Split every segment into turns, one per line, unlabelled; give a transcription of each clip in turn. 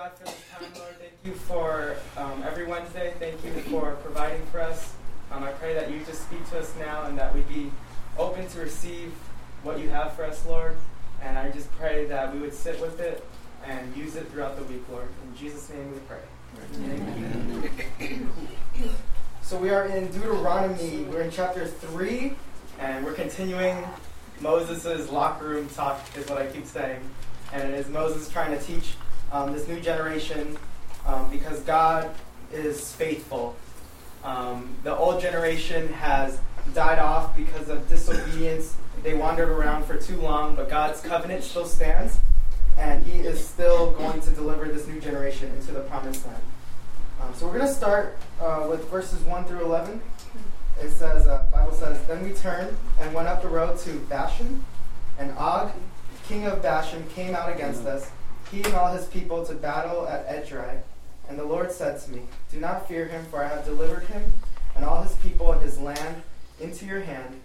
God, for this time, Lord. Thank you for um, every Wednesday. Thank you for providing for us. Um, I pray that you just speak to us now and that we be open to receive what you have for us, Lord. And I just pray that we would sit with it and use it throughout the week, Lord. In Jesus' name we pray. Amen. So we are in Deuteronomy. We're in chapter 3, and we're continuing Moses' locker room talk, is what I keep saying. And it is Moses trying to teach um, this new generation um, because God is faithful. Um, the old generation has died off because of disobedience. They wandered around for too long, but God's covenant still stands, and He is still going to deliver this new generation into the promised land. Um, so we're going to start uh, with verses 1 through 11. It says, uh, Bible says, Then we turned and went up the road to Bashan, and Og, king of Bashan, came out against us he and all his people to battle at Edrei. And the Lord said to me, Do not fear him, for I have delivered him and all his people and his land into your hand.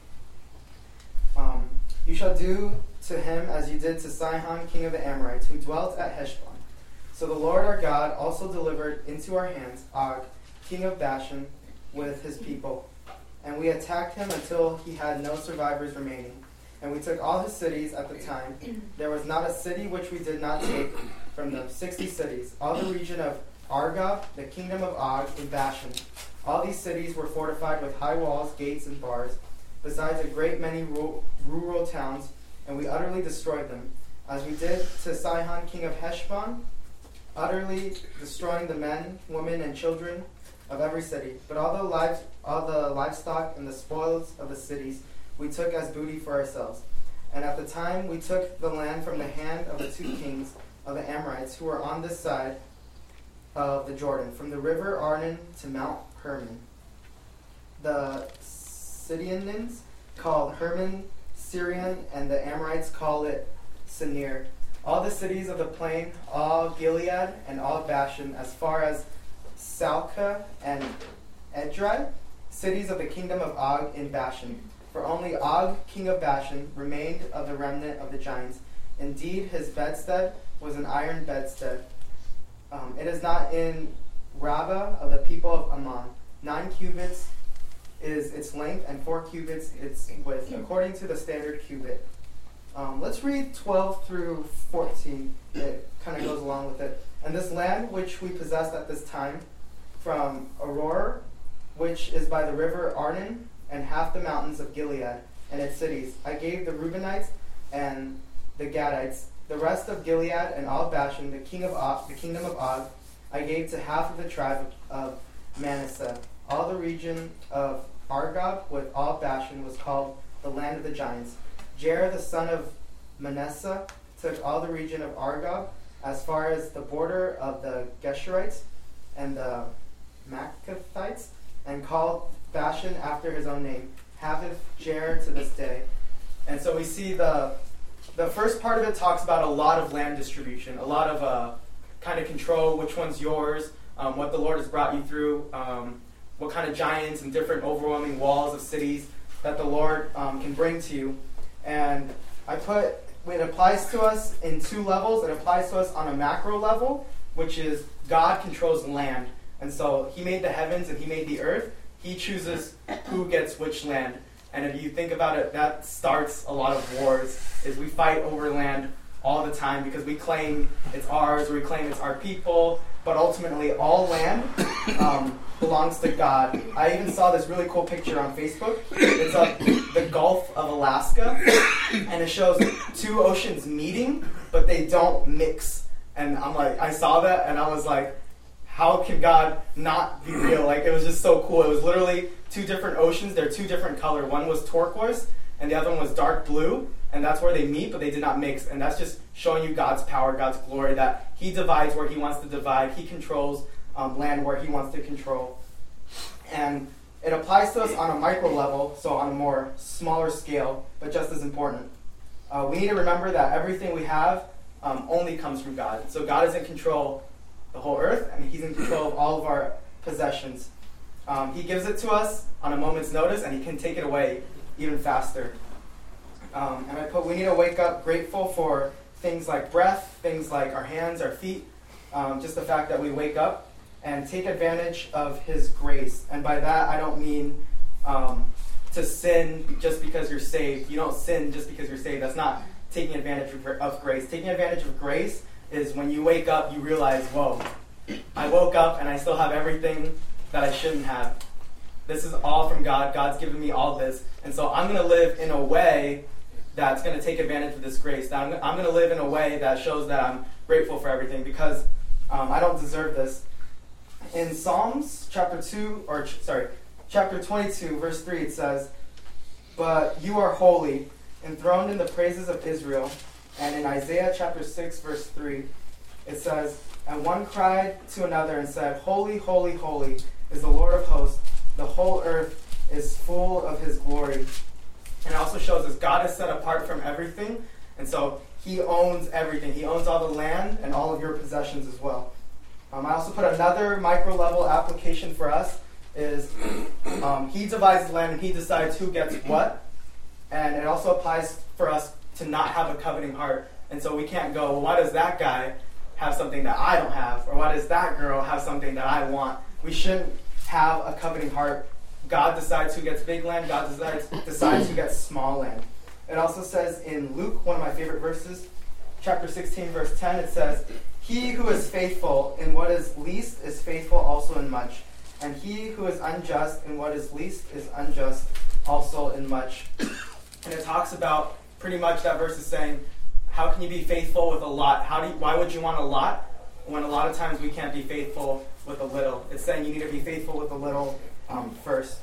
Um, you shall do to him as you did to Sihon, king of the Amorites, who dwelt at Heshbon. So the Lord our God also delivered into our hands Og, king of Bashan, with his people. And we attacked him until he had no survivors remaining. And we took all his cities at the time. There was not a city which we did not take from the sixty cities. All the region of Argob, the kingdom of Og, in Bashan. All these cities were fortified with high walls, gates, and bars, besides a great many rural towns, and we utterly destroyed them, as we did to Sihon, king of Heshbon, utterly destroying the men, women, and children of every city. But all the, lives, all the livestock and the spoils of the cities we took as booty for ourselves. And at the time we took the land from the hand of the two kings of the Amorites who were on this side of the Jordan, from the river Arnon to Mount Hermon. The Sidonians called Hermon Sirion, and the Amorites call it Sinir. All the cities of the plain, all Gilead and all Bashan, as far as Salcah and Edrei, cities of the kingdom of Og in Bashan for only Og, king of Bashan, remained of the remnant of the giants. Indeed, his bedstead was an iron bedstead. Um, it is not in Rabbah of the people of Ammon. Nine cubits is its length, and four cubits its width, according to the standard cubit. Um, let's read 12 through 14. It kind of goes along with it. And this land which we possessed at this time, from Aroer, which is by the river Arnon, and half the mountains of Gilead and its cities. I gave the Reubenites and the Gadites, the rest of Gilead and all Bashan, the king of Og, the kingdom of Og, I gave to half of the tribe of Manasseh. All the region of Argob with all Bashan was called the land of the giants. Jair, the son of Manasseh, took all the region of Argob as far as the border of the Geshurites and the Maachathites, and called Bashan after his own name, Havoth Jair to this day. And so we see the the first part of it talks about a lot of land distribution, a lot of uh, kind of control, which one's yours, um, what the Lord has brought you through, um, what kind of giants and different overwhelming walls of cities that the Lord um, can bring to you. And I put it applies to us in two levels. It applies to us on a macro level, which is God controls land. And so he made the heavens and he made the earth. He chooses who gets which land. And if you think about it, that starts a lot of wars. Is we fight over land all the time because we claim it's ours, we claim it's our people. But ultimately, all land um, belongs to God. I even saw this really cool picture on Facebook. It's of the Gulf of Alaska, and it shows two oceans meeting, but they don't mix. And I'm like, I saw that, and I was like, how can God not be real? Like it was just so cool. It was literally two different oceans. They're two different color. One was turquoise and the other one was dark blue, and that's where they meet, but they did not mix. And that's just showing you God's power, God's glory. That He divides where He wants to divide. He controls um, land where He wants to control, and it applies to us on a micro level, so on a more smaller scale, but just as important. Uh, we need to remember that everything we have um, only comes from God. So God is in control the whole earth, and He's in control of all of our possessions. Um, he gives it to us on a moment's notice, and He can take it away even faster. Um, and I put, we need to wake up grateful for things like breath, things like our hands, our feet, um, just the fact that we wake up and take advantage of His grace. And by that, I don't mean um, to sin just because you're saved. You don't sin just because you're saved. That's not taking advantage of, of grace. Taking advantage of grace is when you wake up, you realize, whoa, I woke up and I still have everything that I shouldn't have. This is all from God. God's given me all this. And so I'm going to live in a way that's going to take advantage of this grace. That I'm, I'm going to live in a way that shows that I'm grateful for everything because um, I don't deserve this. In Psalms chapter 2, or ch- sorry, chapter 22, verse 3, it says, But you are holy, enthroned in the praises of Israel. And in Isaiah chapter 6, verse 3, it says, And one cried to another and said, Holy, holy, holy is the Lord of hosts. The whole earth is full of his glory. And it also shows us God is set apart from everything. And so he owns everything. He owns all the land and all of your possessions as well. Um, I also put another micro level application for us is um, he divides the land and he decides who gets what. And it also applies for us to not have a coveting heart. And so we can't go, well, why does that guy have something that I don't have? Or why does that girl have something that I want? We shouldn't have a coveting heart. God decides who gets big land, God decides, decides who gets small land. It also says in Luke, one of my favorite verses, chapter 16, verse 10, it says, He who is faithful in what is least is faithful also in much. And he who is unjust in what is least is unjust also in much. And it talks about pretty much that verse is saying, how can you be faithful with a lot? How do you, why would you want a lot when a lot of times we can't be faithful with a little? It's saying you need to be faithful with a little um, first.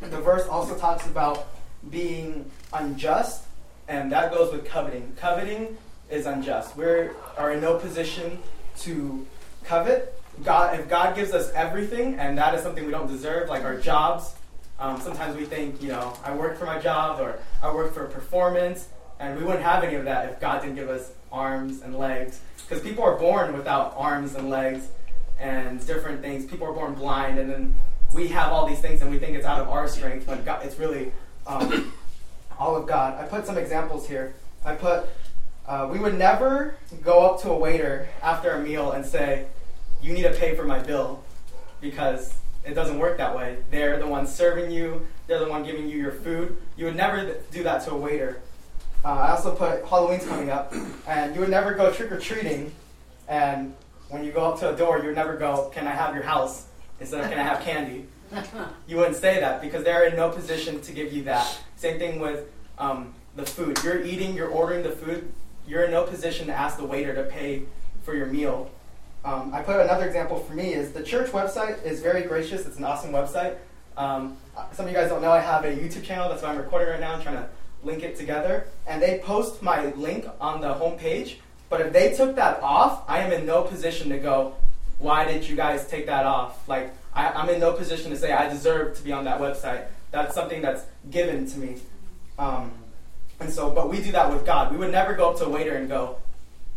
The verse also talks about being unjust, and that goes with coveting. Coveting is unjust. We are in no position to covet. God, if God gives us everything, and that is something we don't deserve, like our jobs, um, sometimes we think, you know, I work for my job or I work for performance, and we wouldn't have any of that if God didn't give us arms and legs. Because people are born without arms and legs and different things. People are born blind, and then we have all these things and we think it's out of our strength when God, it's really um, all of God. I put some examples here. I put, uh, we would never go up to a waiter after a meal and say, you need to pay for my bill because it doesn't work that way. They're the ones serving you, they're the one giving you your food. You would never do that to a waiter. Uh, I also put Halloween's coming up, and you would never go trick or treating, and when you go up to a door, you would never go, Can I have your house? instead of Can I have candy? You wouldn't say that because they're in no position to give you that. Same thing with um, the food. You're eating, you're ordering the food, you're in no position to ask the waiter to pay for your meal. Um, I put another example for me is the church website is very gracious. It's an awesome website. Um, some of you guys don't know I have a YouTube channel. That's why I'm recording right now. I'm trying to link it together. And they post my link on the homepage. But if they took that off, I am in no position to go, why did you guys take that off? Like, I, am in no position to say I deserve to be on that website. That's something that's given to me. Um, and so, but we do that with God. We would never go up to a waiter and go,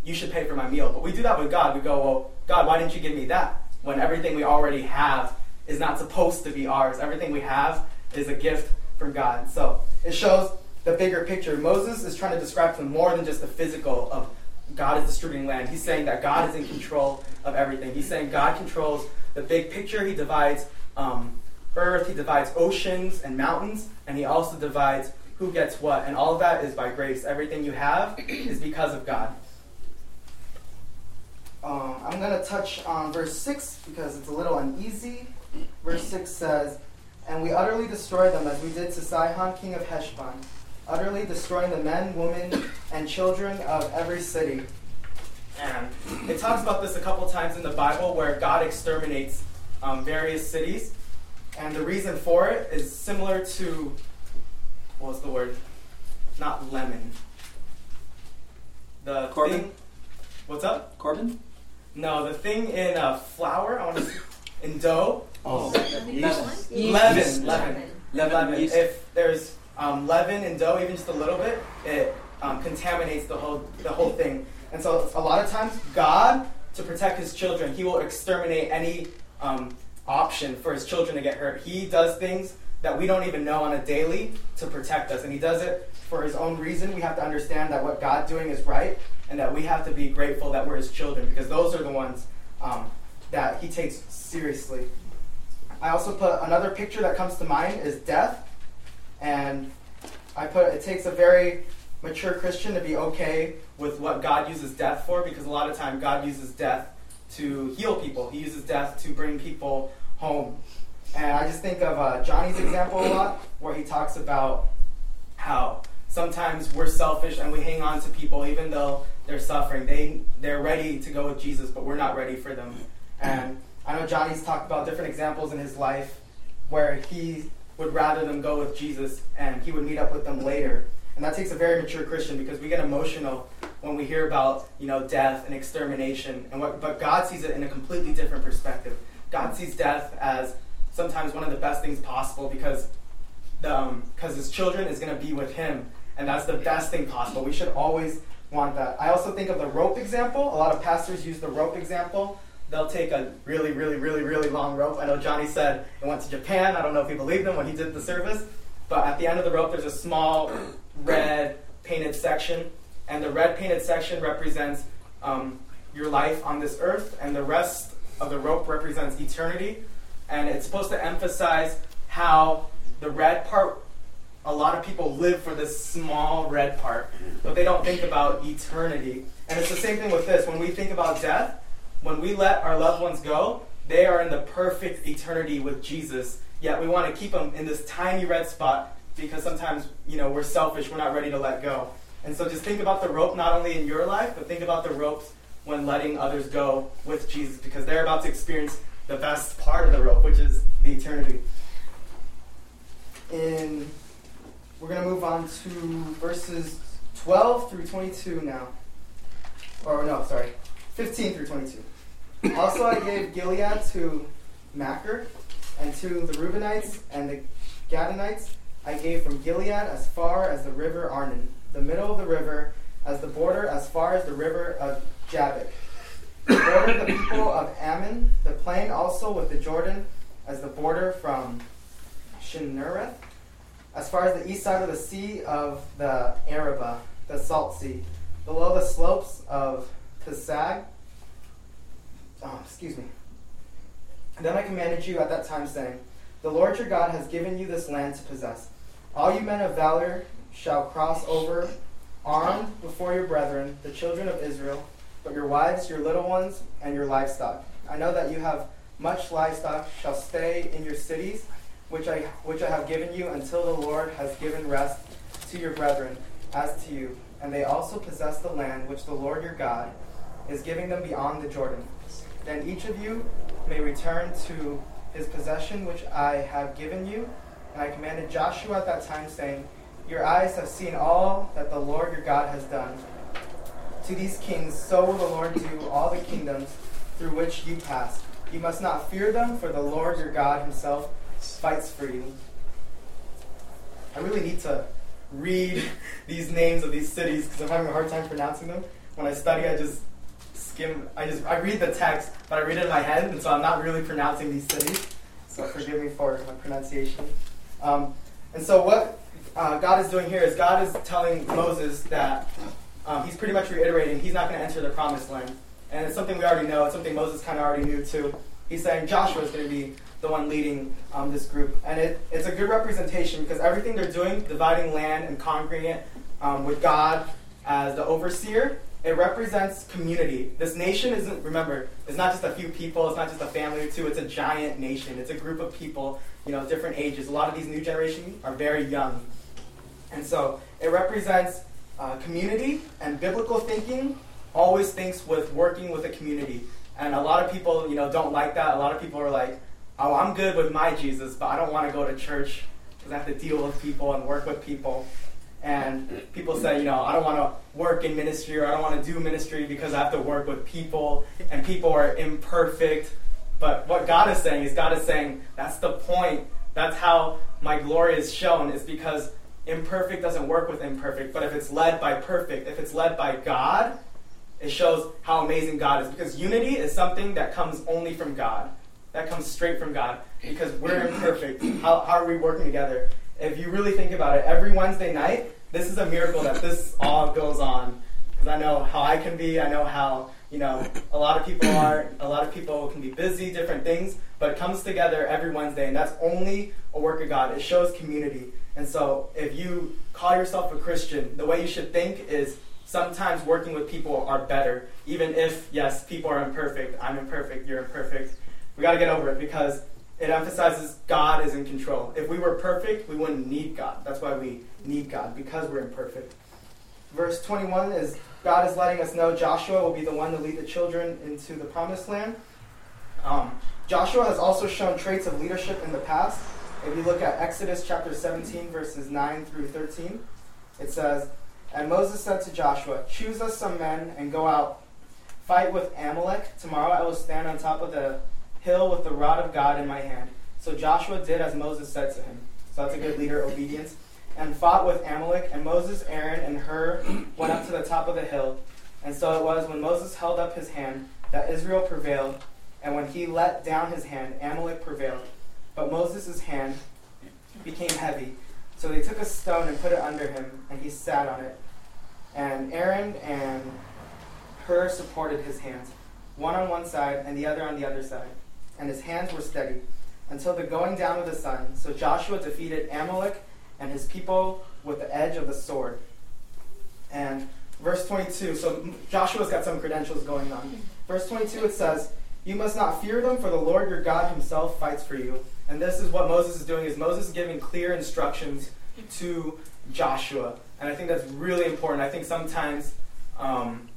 you should pay for my meal. But we do that with God. We go, well, God, why didn't you give me that? When everything we already have is not supposed to be ours. Everything we have is a gift from God. So it shows the bigger picture. Moses is trying to describe something more than just the physical of God is distributing land. He's saying that God is in control of everything. He's saying God controls the big picture. He divides um, earth, he divides oceans and mountains, and he also divides who gets what. And all of that is by grace. Everything you have is because of God. Um, I'm going to touch on verse 6 because it's a little uneasy. Verse 6 says, And we utterly destroy them as we did to Sihon, king of Heshbon, utterly destroying the men, women, and children of every city. And it talks about this a couple times in the Bible where God exterminates um, various cities. And the reason for it is similar to, what was the word? Not lemon. The
Corbin?
thing. What's up?
Corbin?
No, the thing in uh, flour, I want to in dough.
Oh,
Leaven.
yeast.
Leaven,
Yeast.
leaven.
Leaven,
leaven.
yeast.
If there's um, leaven in dough, even just a little bit, it um, contaminates the whole the whole thing. And so a lot of times, God, to protect His children, He will exterminate any um, option for His children to get hurt. He does things that we don't even know on a daily to protect us, and He does it for His own reason. We have to understand that what God's doing is right, and that we have to be grateful that we're his children because those are the ones um, that he takes seriously. I also put another picture that comes to mind is death, and I put it takes a very mature Christian to be okay with what God uses death for because a lot of time God uses death to heal people. He uses death to bring people home. And I just think of uh, Johnny's example a lot, where he talks about how sometimes we're selfish and we hang on to people even though they're suffering. They they're ready to go with Jesus, but we're not ready for them. And I know Johnny's talked about different examples in his life where he would rather them go with Jesus and he would meet up with them later. And that takes a very mature Christian because we get emotional when we hear about, you know, death and extermination. And what, but God sees it in a completely different perspective. God sees death as sometimes one of the best things possible because um, cause his children is going to be with him. And that's the best thing possible. We should always want that. I also think of the rope example. A lot of pastors use the rope example. They'll take a really, really, really, really long rope. I know Johnny said it went to Japan. I don't know if he believed him when he did the service. But at the end of the rope, there's a small red painted section. And the red painted section represents um, your life on this earth, and the rest of the rope represents eternity. And it's supposed to emphasize how the red part, a lot of people live for this small red part, but they don't think about eternity. And it's the same thing with this. When we think about death, when we let our loved ones go, they are in the perfect eternity with Jesus. Yet we want to keep them in this tiny red spot because sometimes, you know, we're selfish, we're not ready to let go. And so just think about the rope not only in your life, but think about the ropes when letting others go with Jesus because they're about to experience the best part of the rope, which is the eternity. In we're going to move on to verses 12 through 22 now. Or no, sorry, 15 through 22. also, I gave Gilead to Machir, and to the Reubenites and the Gadonites. I gave from Gilead as far as the river Arnon, the middle of the river, as the border as far as the river of Jabbok. The border the people of Ammon, the plain also with the Jordan as the border from Chinnereth, as far as the east side of the sea of the Arabah, the Salt Sea, below the slopes of Pisgah. Oh, excuse me. Then I commanded you at that time, saying, The Lord your God has given you this land to possess. All you men of valor shall cross over armed before your brethren, the children of Israel, but your wives, your little ones, and your livestock. I know that you have much livestock shall stay in your cities, which I which I have given you until the Lord has given rest to your brethren as to you. And they also possess the land which the Lord your God is giving them beyond the Jordan. Then each of you may return to his possession which I have given you. And I commanded Joshua at that time, saying, Your eyes have seen all that the Lord your God has done. To these kings, so will the Lord do all the kingdoms through which you pass. You must not fear them, for the Lord your God himself fights for you. I really need to read these names of these cities because I'm having a hard time pronouncing them. When I study, I just skim. I just I read the text, but I read it in my head, and so I'm not really pronouncing these cities. So forgive me for my pronunciation. Um, and so what uh, God is doing here is God is telling Moses that um, he's pretty much reiterating he's not going to enter the promised land. And it's something we already know. It's something Moses kind of already knew too. He's saying Joshua is going to be the one leading um, this group. And it, it's a good representation because everything they're doing, dividing land and conquering it um, with God as the overseer, it represents community. This nation isn't, remember, it's not just a few people, it's not just a family or two, it's a giant nation. It's a group of people, you know, different ages. A lot of these new generations are very young. And so it represents uh, community and biblical thinking always thinks with working with a community. And a lot of people, you know, don't like that. A lot of people are like, oh, I'm good with my Jesus, but I don't want to go to church because I have to deal with people and work with people. And people say, you know, I don't want to work in ministry or I don't want to do ministry because I have to work with people and people are imperfect. But what God is saying is, God is saying, that's the point. That's how my glory is shown, is because imperfect doesn't work with imperfect. But if it's led by perfect, if it's led by God, it shows how amazing God is. Because unity is something that comes only from God, that comes straight from God. Because we're imperfect. How, how are we working together? If you really think about it, every Wednesday night, this is a miracle that this all goes on. because I know how I can be. I know how you know a lot of people are. A lot of people can be busy, different things, but it comes together every Wednesday, and that's only a work of God. It shows community. And so, if you call yourself a Christian, the way you should think is sometimes working with people are better, even if yes, people are imperfect. I'm imperfect. You're imperfect. We got to get over it because it emphasizes God is in control. If we were perfect, we wouldn't need God. That's why we need God because we're imperfect. Verse 21 is God is letting us know Joshua will be the one to lead the children into the promised land. Um, Joshua has also shown traits of leadership in the past. If you look at Exodus chapter 17, verses 9 through 13, it says, And Moses said to Joshua, Choose us some men and go out, fight with Amalek. Tomorrow I will stand on top of the hill with the rod of God in my hand. So Joshua did as Moses said to him. So that's a good leader, obedience. And fought with Amalek, and Moses, Aaron, and Hur went up to the top of the hill. And so it was when Moses held up his hand that Israel prevailed, and when he let down his hand, Amalek prevailed. But Moses' hand became heavy. So they took a stone and put it under him, and he sat on it. And Aaron and Hur supported his hands, one on one side and the other on the other side and his hands were steady until the going down of the sun. So Joshua defeated Amalek and his people with the edge of the sword. And verse 22, so Joshua's got some credentials going on. Verse 22, it says, You must not fear them, for the Lord your God himself fights for you. And this is what Moses is doing, is Moses is giving clear instructions to Joshua. And I think that's really important. I think sometimes, um,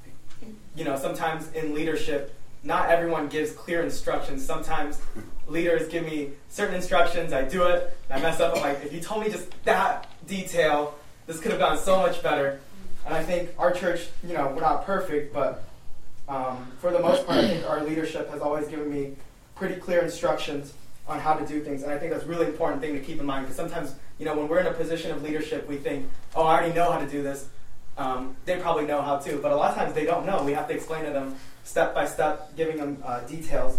you know, sometimes in leadership, not everyone gives clear instructions. Sometimes leaders give me certain instructions, I do it, I mess up. I'm like, if you told me just that detail, this could have gone so much better. And I think our church, you know, we're not perfect, but um, for the most part, I think our leadership has always given me pretty clear instructions on how to do things. And I think that's a really important thing to keep in mind because sometimes, you know, when we're in a position of leadership, we think, oh, I already know how to do this. Um, they probably know how to, but a lot of times they don't know. We have to explain to them step by step, giving them uh, details.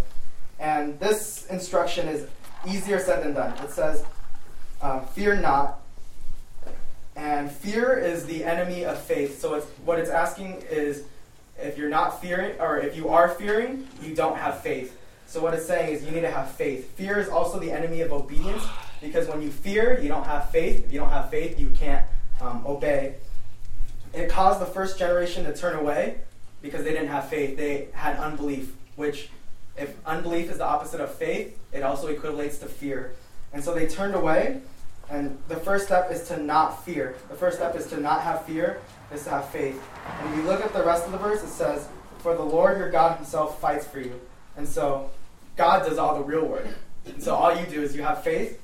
And this instruction is easier said than done. It says, uh, "Fear not." And fear is the enemy of faith. So it's, what it's asking is, if you're not fearing, or if you are fearing, you don't have faith. So what it's saying is, you need to have faith. Fear is also the enemy of obedience, because when you fear, you don't have faith. If you don't have faith, you can't um, obey. It caused the first generation to turn away, because they didn't have faith. They had unbelief, which, if unbelief is the opposite of faith, it also equates to fear. And so they turned away. And the first step is to not fear. The first step is to not have fear, is to have faith. And if you look at the rest of the verse, it says, For the Lord your God himself fights for you. And so God does all the real work. And so all you do is you have faith,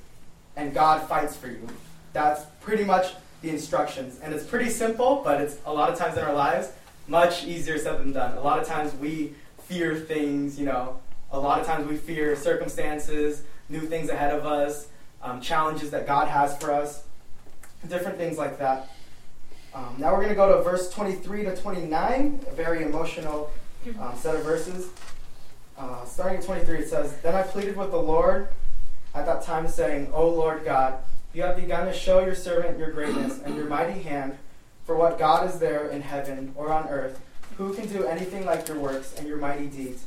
and God fights for you. That's pretty much the instructions. And it's pretty simple, but it's a lot of times in our lives, much easier said than done. A lot of times we fear things, you know, a lot of times we fear circumstances, new things ahead of us, um, challenges that God has for us, different things like that. Um, now we're going to go to verse 23 to 29, a very emotional um, set of verses. Uh, starting at 23, it says, Then I pleaded with the Lord at that time, saying, O Lord God, you have begun to show your servant your greatness and your mighty hand for what God is there in heaven or on earth? Who can do anything like your works and your mighty deeds?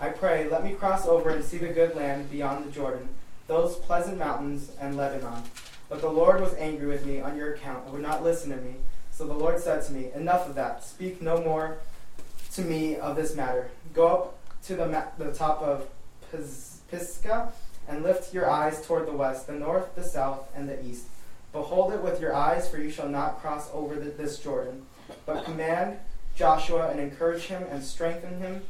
I pray, let me cross over and see the good land beyond the Jordan, those pleasant mountains and Lebanon. But the Lord was angry with me on your account and would not listen to me. So the Lord said to me, Enough of that. Speak no more to me of this matter. Go up to the, ma- the top of Pisgah and lift your eyes toward the west, the north, the south, and the east. Behold it with your eyes, for you shall not cross over the, this Jordan. But command Joshua and encourage him and strengthen him,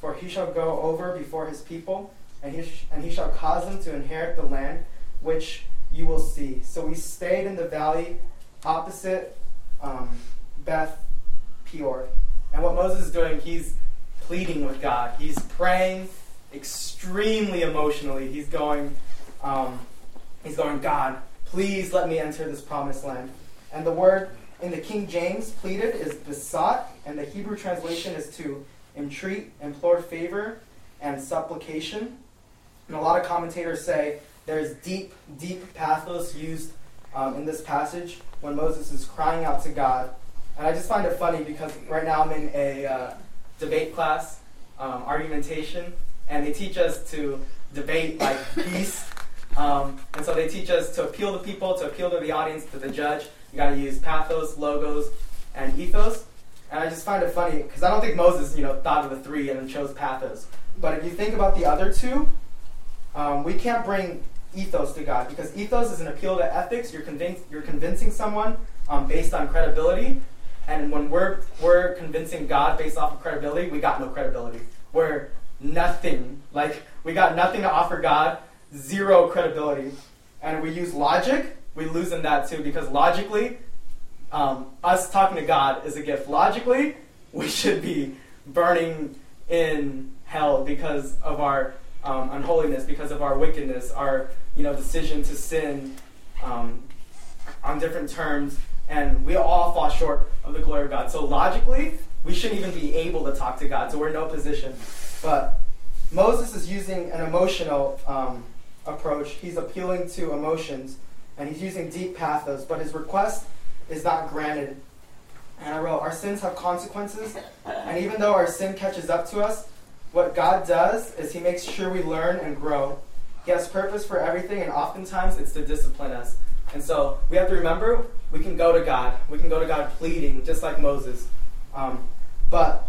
for he shall go over before his people, and he, sh- and he shall cause them to inherit the land which you will see. So we stayed in the valley opposite um, Beth Peor. And what Moses is doing, he's pleading with God. He's praying extremely emotionally. He's going, um, he's going, God, Please let me enter this promised land. And the word in the King James pleaded is besought, and the Hebrew translation is to entreat, implore favor, and supplication. And a lot of commentators say there's deep, deep pathos used um, in this passage when Moses is crying out to God And I just find it funny because right now I'm in a uh, debate class, um, argumentation, and they teach us to debate like peace. Um, and so they teach us to appeal to people, to appeal to the audience, to the judge. You got to use pathos, logos, and ethos. And I just find it funny because I don't think Moses, you know, thought of the three and then chose pathos. But if you think about the other two, um, we can't bring ethos to God because ethos is an appeal to ethics. You're, convinc- you're convincing someone um, based on credibility, and when we're we're convincing God based off of credibility, we got no credibility. We're nothing. Like we got nothing to offer God, zero credibility. And we use logic, we lose in that too because logically, um, us talking to God is a gift. Logically, we should be burning in hell because of our um, unholiness, because of our wickedness, our you know decision to sin um, on different terms, and we all fall short of the glory of God. So logically, we shouldn't even be able to talk to God. So we're in no position. But Moses is using an emotional um, approach. He's appealing to emotions, and he's using deep pathos. But his request is not granted. And I wrote, Our sins have consequences, and even though our sin catches up to us, what God does is He makes sure we learn and grow. He has purpose for everything, and oftentimes it's to discipline us. And so we have to remember we can go to God. We can go to God pleading, just like Moses. Um, but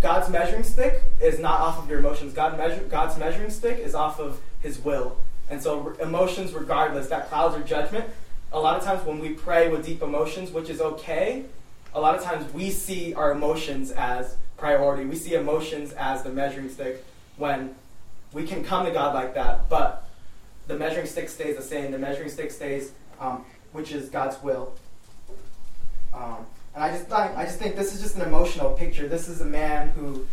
God's measuring stick is not off of your emotions. God measure, God's measuring stick is off of His will. And so emotions, regardless, that clouds or judgment. A lot of times when we pray with deep emotions, which is okay, a lot of times we see our emotions as priority. We see emotions as the measuring stick when we can come to God like that, but the measuring stick stays the same. The measuring stick stays, um, which is God's will. Um, and I just think, I just think this is just an emotional picture. This is a man who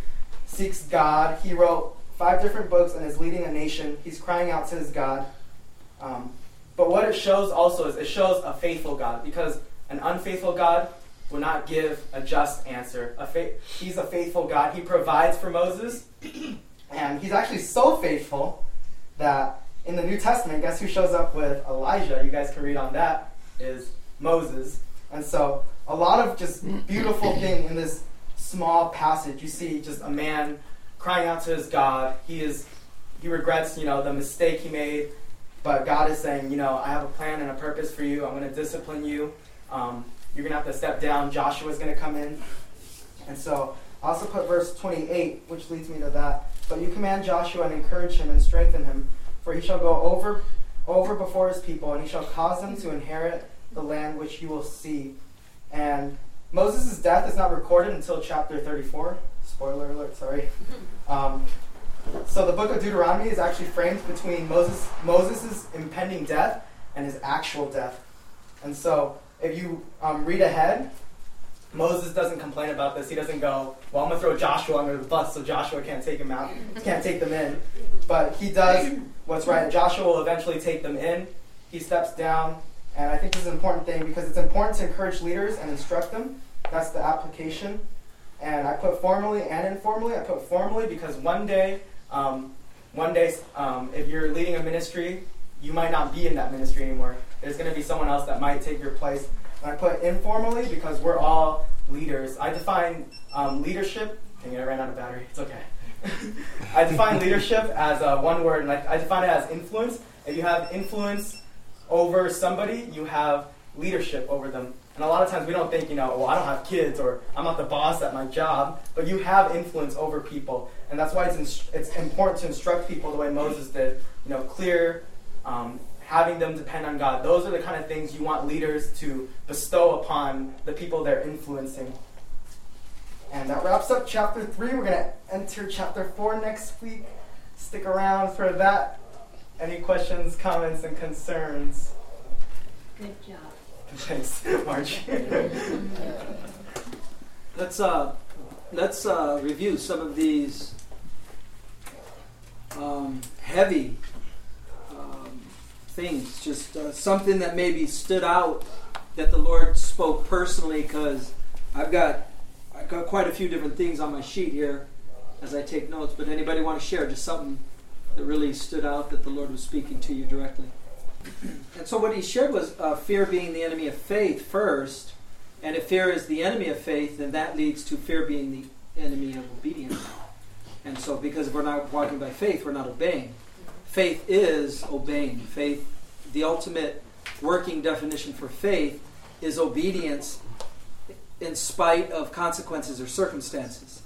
seeks God. He wrote five different books and is leading a nation. He's crying out to his God. Um, but what it shows also is it shows a faithful God because an unfaithful God will not give a just answer. A fa- he's a faithful God. He provides for Moses, and he's actually so faithful that in the New Testament, guess who shows up with Elijah? You guys can read on that. Is Moses. And so a lot of just beautiful thing in this small passage. You see just a man crying out to his God. He is he regrets, you know, the mistake he made, but God is saying, you know, I have a plan and a purpose for you. I'm going to discipline you. Um, you're going to have to step down. Joshua's going to come in. And so I also put verse 28, which leads me to that. But you command Joshua and encourage him and strengthen him, for he shall go over over before his people, and he shall cause them to inherit the land which you will see. And Moses' death is not recorded until chapter 34. Spoiler alert, sorry. Um, so the book of Deuteronomy is actually framed between Moses Moses' impending death and his actual death. And so if you um, read ahead, Moses doesn't complain about this. He doesn't go, well, I'm going to throw Joshua under the bus so Joshua can't take him out, can't take them in. But he does what's right. Joshua will eventually take them in. He steps down. And I think this is an important thing because it's important to encourage leaders and instruct them. That's the application. And I put formally and informally. I put formally because one day, um, one day, um, if you're leading a ministry, you might not be in that ministry anymore. There's going to be someone else that might take your place. And I put informally because we're all leaders. I define um, leadership. Dang it, I ran out of battery. It's okay. I define leadership as uh, one word, and I, I define it as influence. If you have influence over somebody, you have leadership over them. And a lot of times we don't think, you know, well, I don't have kids or I'm not the boss at my job, but you have influence over people. And that's why it's, inst- it's important to instruct people the way Moses did, you know, clear, um, having them depend on God. Those are the kind of things you want leaders to bestow upon the people they're influencing. And that wraps up chapter 3. We're going to enter chapter 4 next week. Stick around for that. Any questions, comments, and concerns?
Good job.
Thanks, March.
Let's uh, let's uh, review some of these um, heavy um, things. Just uh, something that maybe stood out that the Lord spoke personally, because I've got I've got quite a few different things on my sheet here as I take notes. But anybody want to share just something that really stood out that the Lord was speaking to you directly? and so what he shared was uh, fear being the enemy of faith first And if fear is the enemy of faith, then that leads to fear being the enemy of obedience. And so, because if we're not walking by faith, we're not obeying. Faith is obeying. Faith, the ultimate working definition for faith, is obedience in spite of consequences or circumstances.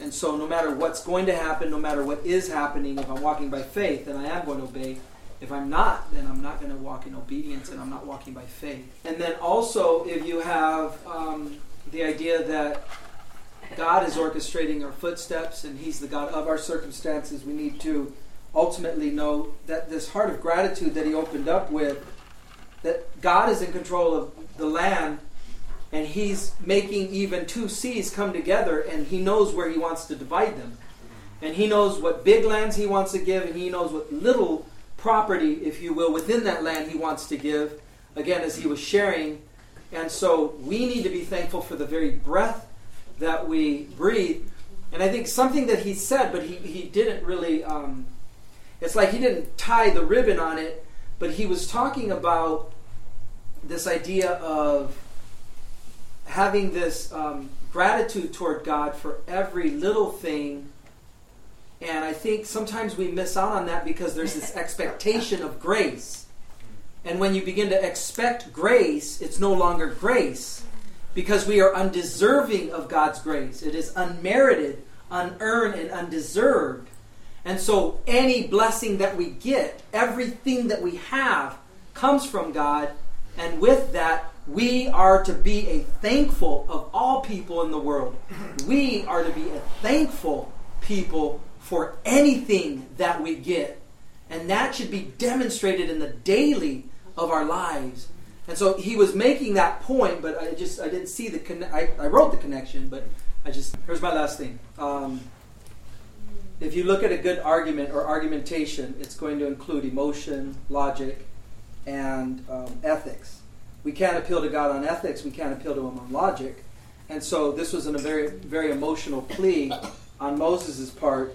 And so, no matter what's going to happen, no matter what is happening, if I'm walking by faith, then I am going to obey. If I'm not, then I'm not going to walk in obedience and I'm not walking by faith. And then also, if you have um, the idea that God is orchestrating our footsteps and He's the God of our circumstances, we need to ultimately know that this heart of gratitude that He opened up with, that God is in control of the land and He's making even two seas come together and He knows where He wants to divide them. And He knows what big lands He wants to give and He knows what little property, if you will, within that land he wants to give, again, as he was sharing. And so we need to be thankful for the very breath that we breathe. And I think something that he said, but he, he didn't really, um, it's like he didn't tie the ribbon on it, but he was talking about this idea of having this um, gratitude toward God for every little thing and I think sometimes we miss out on that because there's this expectation of grace. And when you begin to expect grace, it's no longer grace because we are undeserving of God's grace. It is unmerited, unearned, and undeserved. And so any blessing that we get, everything that we have, comes from God. And with that, we are to be a thankful of all people in the world. We are to be a thankful people for anything that we get. And that should be demonstrated in the daily of our lives. And so he was making that point, but I just I didn't see the conne- I, I wrote the connection, but I just here's my last thing. Um, if you look at a good argument or argumentation, it's going to include emotion, logic, and um, ethics. We can't appeal to God on ethics. We can't appeal to Him on logic. And so this was in a very very emotional plea on Moses' part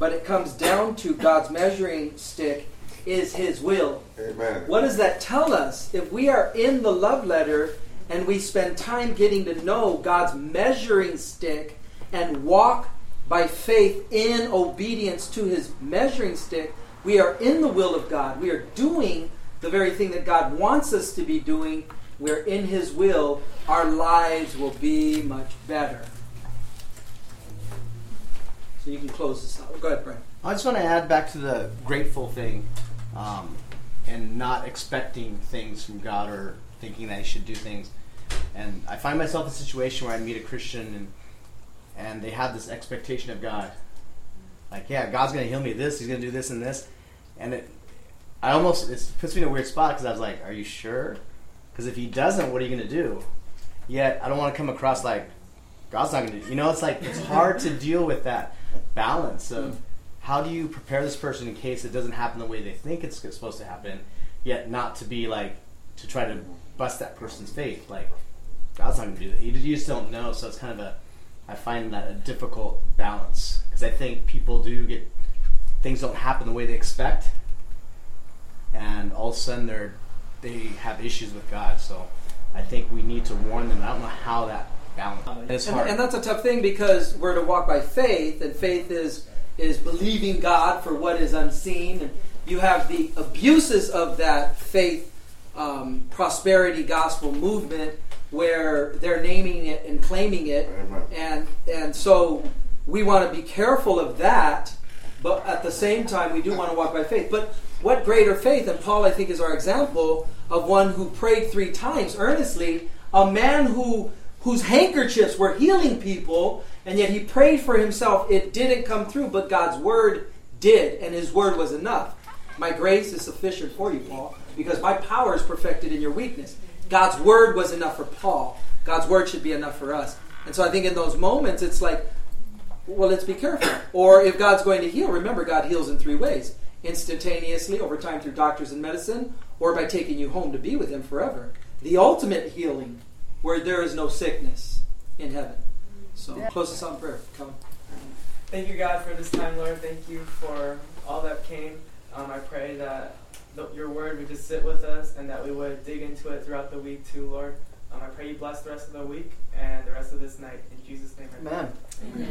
but it comes down to God's measuring stick is His will.
Amen.
What does that tell us? If we are in the love letter and we spend time getting to know God's measuring stick and walk by faith in obedience to His measuring stick, we are in the will of God. We are doing the very thing that God wants us to be doing. We're in His will. Our lives will be much better. So you can close this out. Go ahead, Brian.
I just want to add back to the grateful thing um, and not expecting things from God or thinking that He should do things. And I find myself in a situation where I meet a Christian and and they have this expectation of God. Like, yeah, God's going to heal me this, He's going to do this and this. And it, I almost, it puts me in a weird spot because I was like, are you sure? Because if He doesn't, what are you going to do? Yet, I don't want to come across like, God's not going to, you know, it's like, it's hard to deal with that balance of how do you prepare this person in case it doesn't happen the way they think it's supposed to happen, yet not to be like to try to bust that person's faith. Like God's not going to do that. You, you just don't know. So it's kind of a I find that a difficult balance because I think people do get things don't happen the way they expect, and all of a sudden they're they have issues with God. So I think we need to warn them. I don't know how that balance. It's
and, and that's a tough thing because we're to walk by faith, and faith is is believing God for what is unseen. And you have the abuses of that faith um, prosperity gospel movement where they're naming it and claiming it,
Amen.
and and so we want to be careful of that. But at the same time, we do want to walk by faith. But what greater faith? And Paul, I think, is our example of one who prayed three times earnestly. A man who whose handkerchiefs were healing people, and yet he prayed for himself. It didn't come through, but God's word did, and his word was enough. My grace is sufficient for you, Paul, because my power is perfected in your weakness. God's word was enough for Paul. God's word should be enough for us. And so I think in those moments, it's like, well, let's be careful. Or if God's going to heal, remember, God heals in three ways instantaneously, over time through doctors and medicine, or by taking you home to be with Him forever. The ultimate healing where there is no sickness in heaven. So close us out in prayer. Come.
Thank you, God, for this time, Lord. Thank you for all that came. Um, I pray that the, your word would just sit with us and that we would dig into it throughout the week, too, Lord. Um, I pray you bless the rest of the week and the rest of this night. In Jesus' name, I pray.
Amen.
Amen.